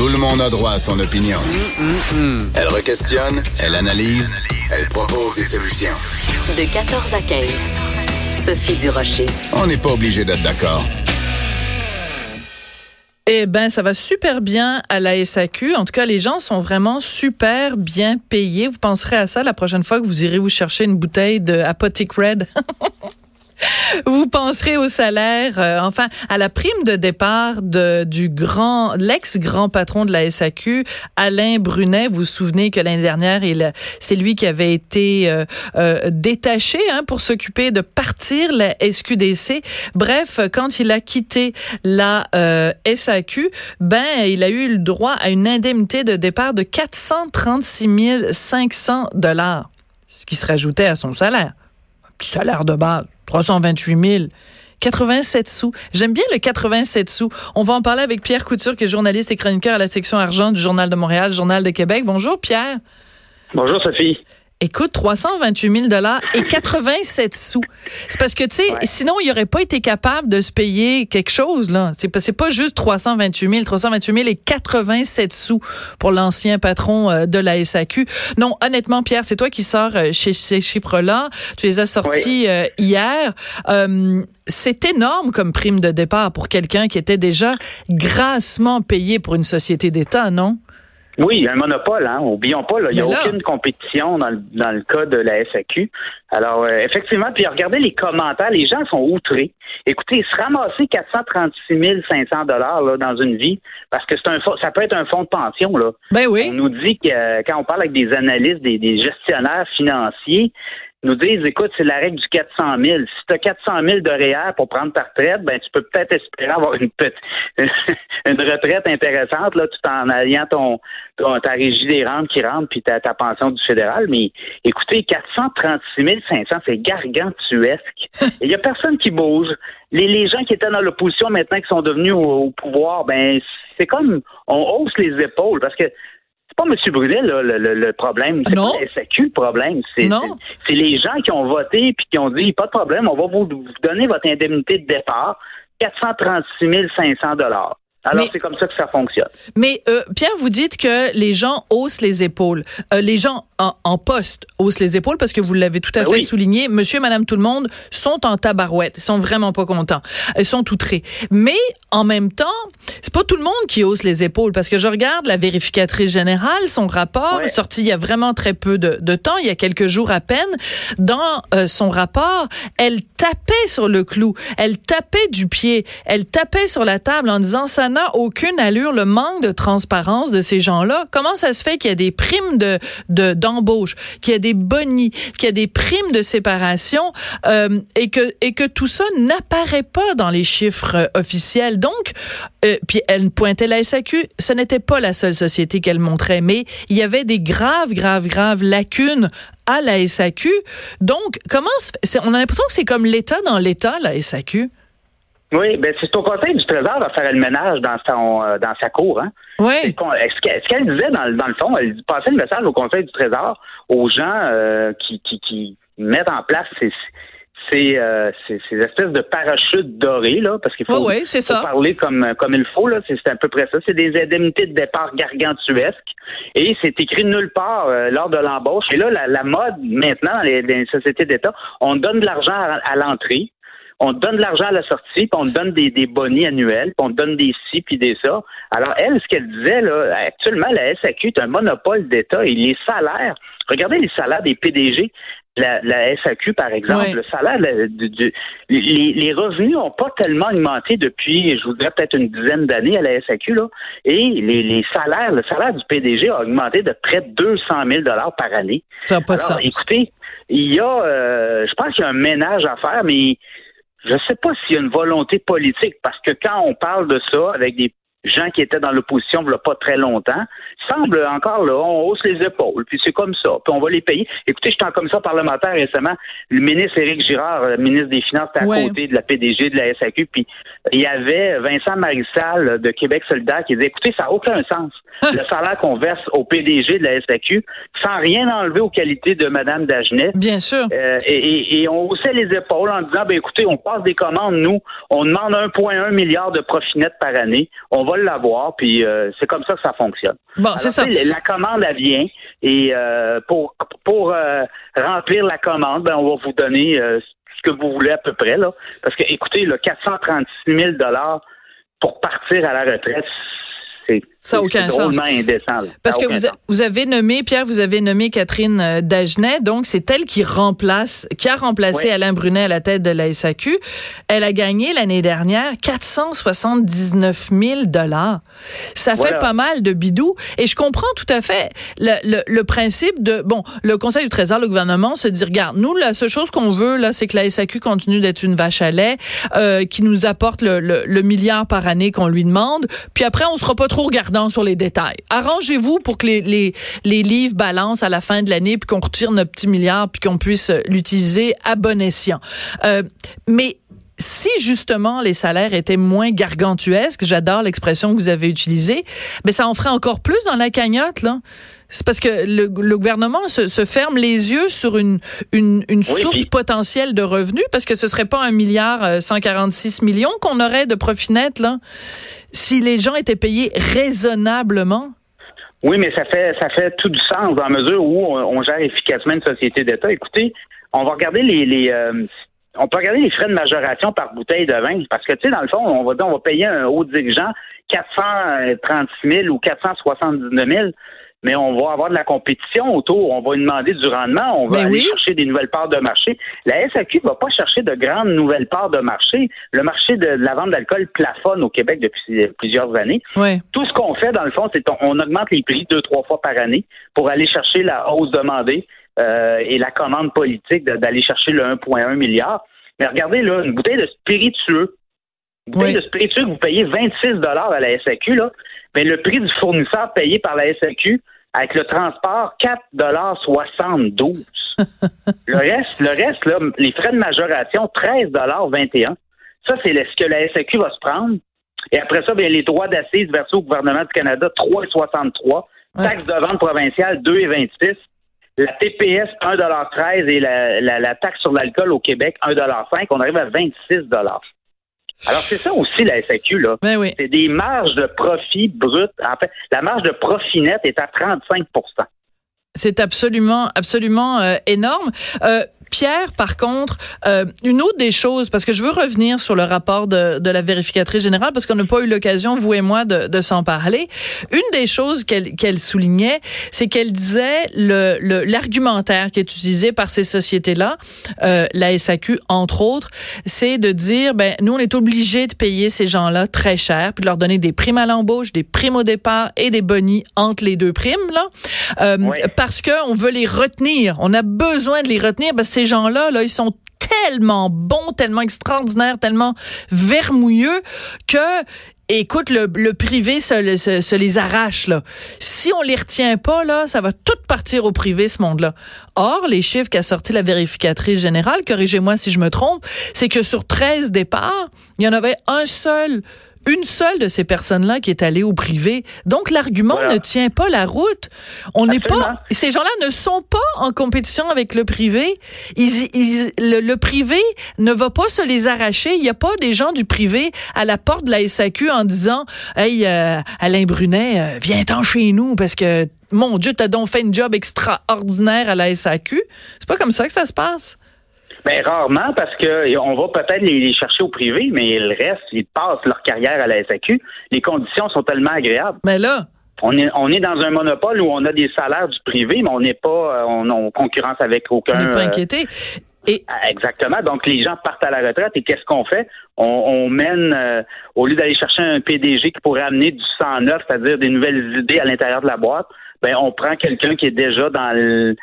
Tout le monde a droit à son opinion. Elle requestionne, elle analyse, elle propose des solutions. De 14 à 15. Sophie Durocher. On n'est pas obligé d'être d'accord. Eh ben, ça va super bien à la SAQ. En tout cas, les gens sont vraiment super bien payés. Vous penserez à ça la prochaine fois que vous irez vous chercher une bouteille de Apotic Red. Vous penserez au salaire, euh, enfin à la prime de départ de, du grand, l'ex-grand patron de la SAQ, Alain Brunet. Vous vous souvenez que l'année dernière, il, c'est lui qui avait été euh, euh, détaché hein, pour s'occuper de partir la SQDC. Bref, quand il a quitté la SAQ, ben il a eu le droit à une indemnité de départ de 436 500 dollars, ce qui se rajoutait à son salaire, salaire de base. 328 000. 87 sous. J'aime bien le 87 sous. On va en parler avec Pierre Couture, qui est journaliste et chroniqueur à la section argent du Journal de Montréal, Journal de Québec. Bonjour, Pierre. Bonjour, Sophie. Écoute, 328 000 dollars et 87 sous. C'est parce que, tu sais, sinon, il aurait pas été capable de se payer quelque chose, là. C'est pas, pas juste 328 000, 328 000 et 87 sous pour l'ancien patron euh, de la SAQ. Non, honnêtement, Pierre, c'est toi qui sors euh, chez ces chiffres-là. Tu les as sortis euh, hier. c'est énorme comme prime de départ pour quelqu'un qui était déjà grassement payé pour une société d'État, non? Oui, un monopole, hein. Oublions pas, il n'y a aucune compétition dans le, dans le cas de la SAQ. Alors, euh, effectivement, puis regardez les commentaires, les gens sont outrés. Écoutez, se ramasser 436 500 dollars là, dans une vie, parce que c'est un ça peut être un fonds de pension là. Ben oui. On nous dit que euh, quand on parle avec des analystes, des, des gestionnaires financiers, nous disent, écoute, c'est la règle du 400 000. Si tu as 400 000 de REER pour prendre ta retraite, ben tu peux peut-être espérer avoir une petite, une retraite intéressante là, tout en alliant ton, ta régie des rentes qui rentre puis ta, ta pension du fédéral. Mais écoutez, 436 500, c'est gargantuesque. Il y a personne qui bouge. Les, les gens qui étaient dans l'opposition maintenant qui sont devenus au, pouvoir, ben c'est comme on hausse les épaules parce que pas M. Brunet le, le, problème. C'est pas la SAQ le problème. C'est, les gens qui ont voté puis qui ont dit pas de problème, on va vous, vous donner votre indemnité de départ, 436 500 dollars. Alors, c'est comme ça que ça fonctionne. Mais euh, Pierre, vous dites que les gens haussent les épaules. Euh, les gens en, poste haussent les épaules parce que vous l'avez tout à ben fait souligné. Monsieur et Madame tout le monde sont en tabarouette. Ils sont vraiment pas contents. Ils sont outrés. Mais en même temps, c'est pas tout le monde qui hausse les épaules parce que je regarde la vérificatrice générale, son rapport sorti il y a vraiment très peu de, de, temps, il y a quelques jours à peine. Dans euh, son rapport, elle tapait sur le clou. Elle tapait du pied. Elle tapait sur la table en disant ça n'a aucune allure, le manque de transparence de ces gens-là. Comment ça se fait qu'il y a des primes de d'embauche, qu'il y a des bonis, qu'il y a des primes de séparation euh, et que et que tout ça n'apparaît pas dans les chiffres euh, officiels? Donc, euh, puis elle pointait la SAQ, ce n'était pas la seule société qu'elle montrait, mais il y avait des graves, graves, graves lacunes à la SAQ. Donc, comment on a l'impression que c'est comme l'État dans l'État, la SAQ. Oui, ben c'est au Conseil du Trésor de faire le ménage dans son euh, dans sa cour, hein. Oui. Ce qu'elle disait dans, dans le fond, elle passait le message au Conseil du Trésor aux gens euh, qui, qui, qui mettent en place ces ces, euh, ces, ces, espèces de parachutes dorés, là, parce qu'il faut, parler comme, comme il faut, là, c'est à peu près ça. C'est des indemnités de départ gargantuesques. Et c'est écrit nulle part euh, lors de l'embauche. Et là, la, la mode, maintenant, dans les, les sociétés d'État, on donne de l'argent à l'entrée on te donne de l'argent à la sortie, puis on te donne des, des bonnies annuels, puis on te donne des ci, puis des ça. Alors, elle, ce qu'elle disait, là, actuellement, la SAQ est un monopole d'État et les salaires, regardez les salaires des PDG. La, la SAQ, par exemple, le salaire, les, les, revenus n'ont pas tellement augmenté depuis, je vous dirais, peut-être une dizaine d'années à la SAQ, là. Et les, les salaires, le salaire du PDG a augmenté de près de 200 000 par année. Ça n'a pas de sens. Écoutez, il y a, euh, je pense qu'il y a un ménage à faire, mais je ne sais pas s'il y a une volonté politique, parce que quand on parle de ça avec des gens qui étaient dans l'opposition il pas très longtemps, semble encore là, on hausse les épaules, puis c'est comme ça, puis on va les payer. Écoutez, j'étais en commission parlementaire récemment, le ministre Éric Girard, le ministre des Finances, était à côté de la PDG de la SAQ, puis il y avait Vincent Marissal de Québec solidaire qui disait, écoutez, ça n'a aucun sens. le salaire qu'on verse au PDG de la SAQ, sans rien enlever aux qualités de Mme Dagenet. Bien sûr. Euh, et, on haussait les épaules en disant, ben écoutez, on passe des commandes, nous, on demande 1,1 milliard de profit net par année, on va l'avoir, puis euh, c'est comme ça que ça fonctionne. Bon, c'est ça. La commande, elle vient, et euh, pour, pour remplir la commande, ben, on va vous donner ce que vous voulez à peu près, là. Parce que, écoutez, le 436 000 pour partir à la retraite, ça n'a aucun sens. indécent. Parce que vous, vous, avez nommé, Pierre, vous avez nommé Catherine euh, Dagenet, donc c'est elle qui remplace, qui a remplacé Alain Brunet à la tête de la SAQ. Elle a gagné l'année dernière 479 000 dollars. Ça fait pas mal de bidou. Et je comprends tout à fait le, le, le, principe de, bon, le Conseil du Trésor, le gouvernement se dit, regarde, nous, la seule chose qu'on veut, là, c'est que la SAQ continue d'être une vache à lait, euh, qui nous apporte le, le, milliard par année qu'on lui demande. Puis après, on sera pas trop regardant sur les détails. Arrangez-vous pour que les, les, les livres balancent à la fin de l'année, puis qu'on retire notre petit milliard, puis qu'on puisse l'utiliser à bon escient. Euh, mais si justement les salaires étaient moins gargantuesques, j'adore l'expression que vous avez utilisée, mais ça en ferait encore plus dans la cagnotte, là. C'est parce que le, gouvernement se, se, ferme les yeux sur une, une, une source potentielle de revenus, parce que ce serait pas un milliard 146 euh, millions qu'on aurait de profit net, là, si les gens étaient payés raisonnablement. Oui, mais ça fait ça fait tout du sens dans la mesure où on, gère efficacement une société d'État. Écoutez, on va regarder les, les euh, on peut regarder les frais de majoration par bouteille de vin, parce que, tu sais, dans le fond, on va dire, on va payer un haut dirigeant 436 000 ou 479 000, mais on va avoir de la compétition autour, on va lui demander du rendement, on va ben aller chercher des nouvelles parts de marché. La SAQ va pas chercher de grandes nouvelles parts de marché. Le marché de, la vente d'alcool plafonne au Québec depuis plusieurs années. Tout ce qu'on fait, dans le fond, c'est qu'on augmente les prix deux, trois fois par année pour aller chercher la hausse demandée euh, et la commande politique d'aller chercher le 1,1 milliard. Mais regardez, là, une bouteille de spiritueux. Une bouteille de spiritueux que vous payez 26 à la SAQ, là, mais le prix du fournisseur payé par la SAQ avec le transport, 4,72 Le reste, le reste, là, les frais de majoration, 13,21 Ça, c'est ce que la SAQ va se prendre. Et après ça, bien, les droits d'assises versés au gouvernement du Canada, 3,63 Taxe de vente provinciale, 2,26 la TPS, 1,13 et la, la, taxe sur l'alcool au Québec, 1,5 On arrive à 26 alors, c'est ça aussi la FAQ, là. Ben oui. C'est des marges de profit brut. En fait, la marge de profit net est à 35% C'est absolument, absolument euh, énorme. Euh, Pierre, par contre, euh, une autre des choses, parce que je veux revenir sur le rapport de, de la vérificatrice générale, parce qu'on n'a pas eu l'occasion, vous et moi, de, de s'en parler. Une des choses qu'elle qu'elle soulignait, c'est qu'elle disait le l'argumentaire qui est utilisé par ces sociétés-là, euh, la SAQ entre autres, c'est de dire ben nous on est obligés de payer ces gens-là très cher, puis de leur donner des primes à l'embauche, des primes au départ et des bonis entre les deux primes là, euh, parce que on veut les retenir, on a besoin de les retenir parce que gens-là, là, ils sont tellement bons, tellement extraordinaires, tellement vermouilleux que écoute, le, privé se, les arrache. Là. Si on les retient pas, là, ça va tout partir au privé, ce monde-là. Or, les chiffres qu'a sorti la vérificatrice générale, corrigez-moi si je me trompe, c'est que sur 13 départs, il y en avait un seul une seule de ces personnes-là qui est allée au privé. Donc l'argument ne tient pas la route. On n'est pas ces gens-là ne sont pas en compétition avec le privé. Ils, le, privé ne va pas se les arracher. Il n'y a pas des gens du privé à la porte de la SAQ en disant "Hey euh, Alain Brunet, euh, viens-t'en chez nous parce que mon Dieu, t'as donc fait un job extraordinaire à la SAQ." C'est pas comme ça que ça se passe. Ben rarement parce que on va peut-être les, chercher au privé, mais le reste, ils passent leur carrière à la SAQ. Les conditions sont tellement agréables. Mais là, on est, on est dans un monopole où on a des salaires du privé, mais on n'est pas on, on concurrence avec aucun. On n'est pas euh, inquiété. Et... Ah, exactement. Donc, les gens partent à la retraite et qu'est-ce qu'on fait? On, mène, euh, au lieu d'aller chercher un PDG qui pourrait amener du sang neuf, c'est-à-dire des nouvelles idées à l'intérieur de la boîte, ben on prend quelqu'un qui est déjà dans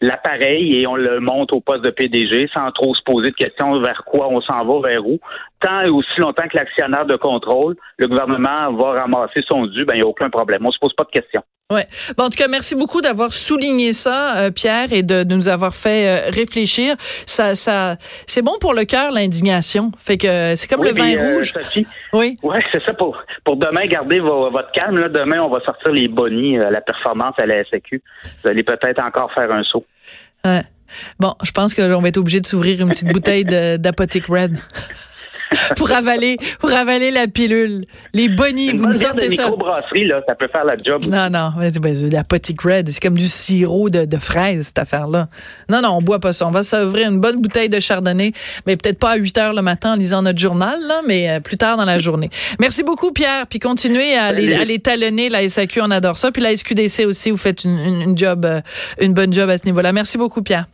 l'appareil et on le monte au poste de PDG sans trop se poser de questions vers quoi on s'en va, vers où. Tant et aussi longtemps que l'actionnaire de contrôle, le gouvernement va ramasser son dû, ben il n'y a aucun problème. On se pose pas de questions. Ouais. Bon, en tout cas, merci beaucoup d'avoir souligné ça, euh, Pierre, et de, nous avoir fait euh, réfléchir. Ça, ça, c'est bon pour le cœur, l'indignation. Fait que c'est comme le vin euh, rouge. oui. Ouais, c'est ça pour pour demain garder votre calme. Là. Demain, on va sortir les bonnies à la performance à la SAQ. Vous allez peut-être encore faire un saut. Ouais. Bon, je pense que l'on va être obligé de s'ouvrir une petite bouteille d'Apotic Red. pour avaler, pour avaler la pilule. Les bonnies, vous me sortez ça. brasserie là, ça peut faire la job. Non, non, ben, la Potic Red, c'est comme du sirop de, de fraises, cette affaire-là. Non, non, on boit pas ça. On va s'ouvrir une bonne bouteille de chardonnay, mais peut-être pas à 8 heures le matin en lisant notre journal, là, mais euh, plus tard dans la journée. Merci beaucoup, Pierre, puis continuez à aller, à talonner, la SAQ, on adore ça, puis la SQDC aussi, vous faites une, une, job, euh, une bonne job à ce niveau-là. Merci beaucoup, Pierre.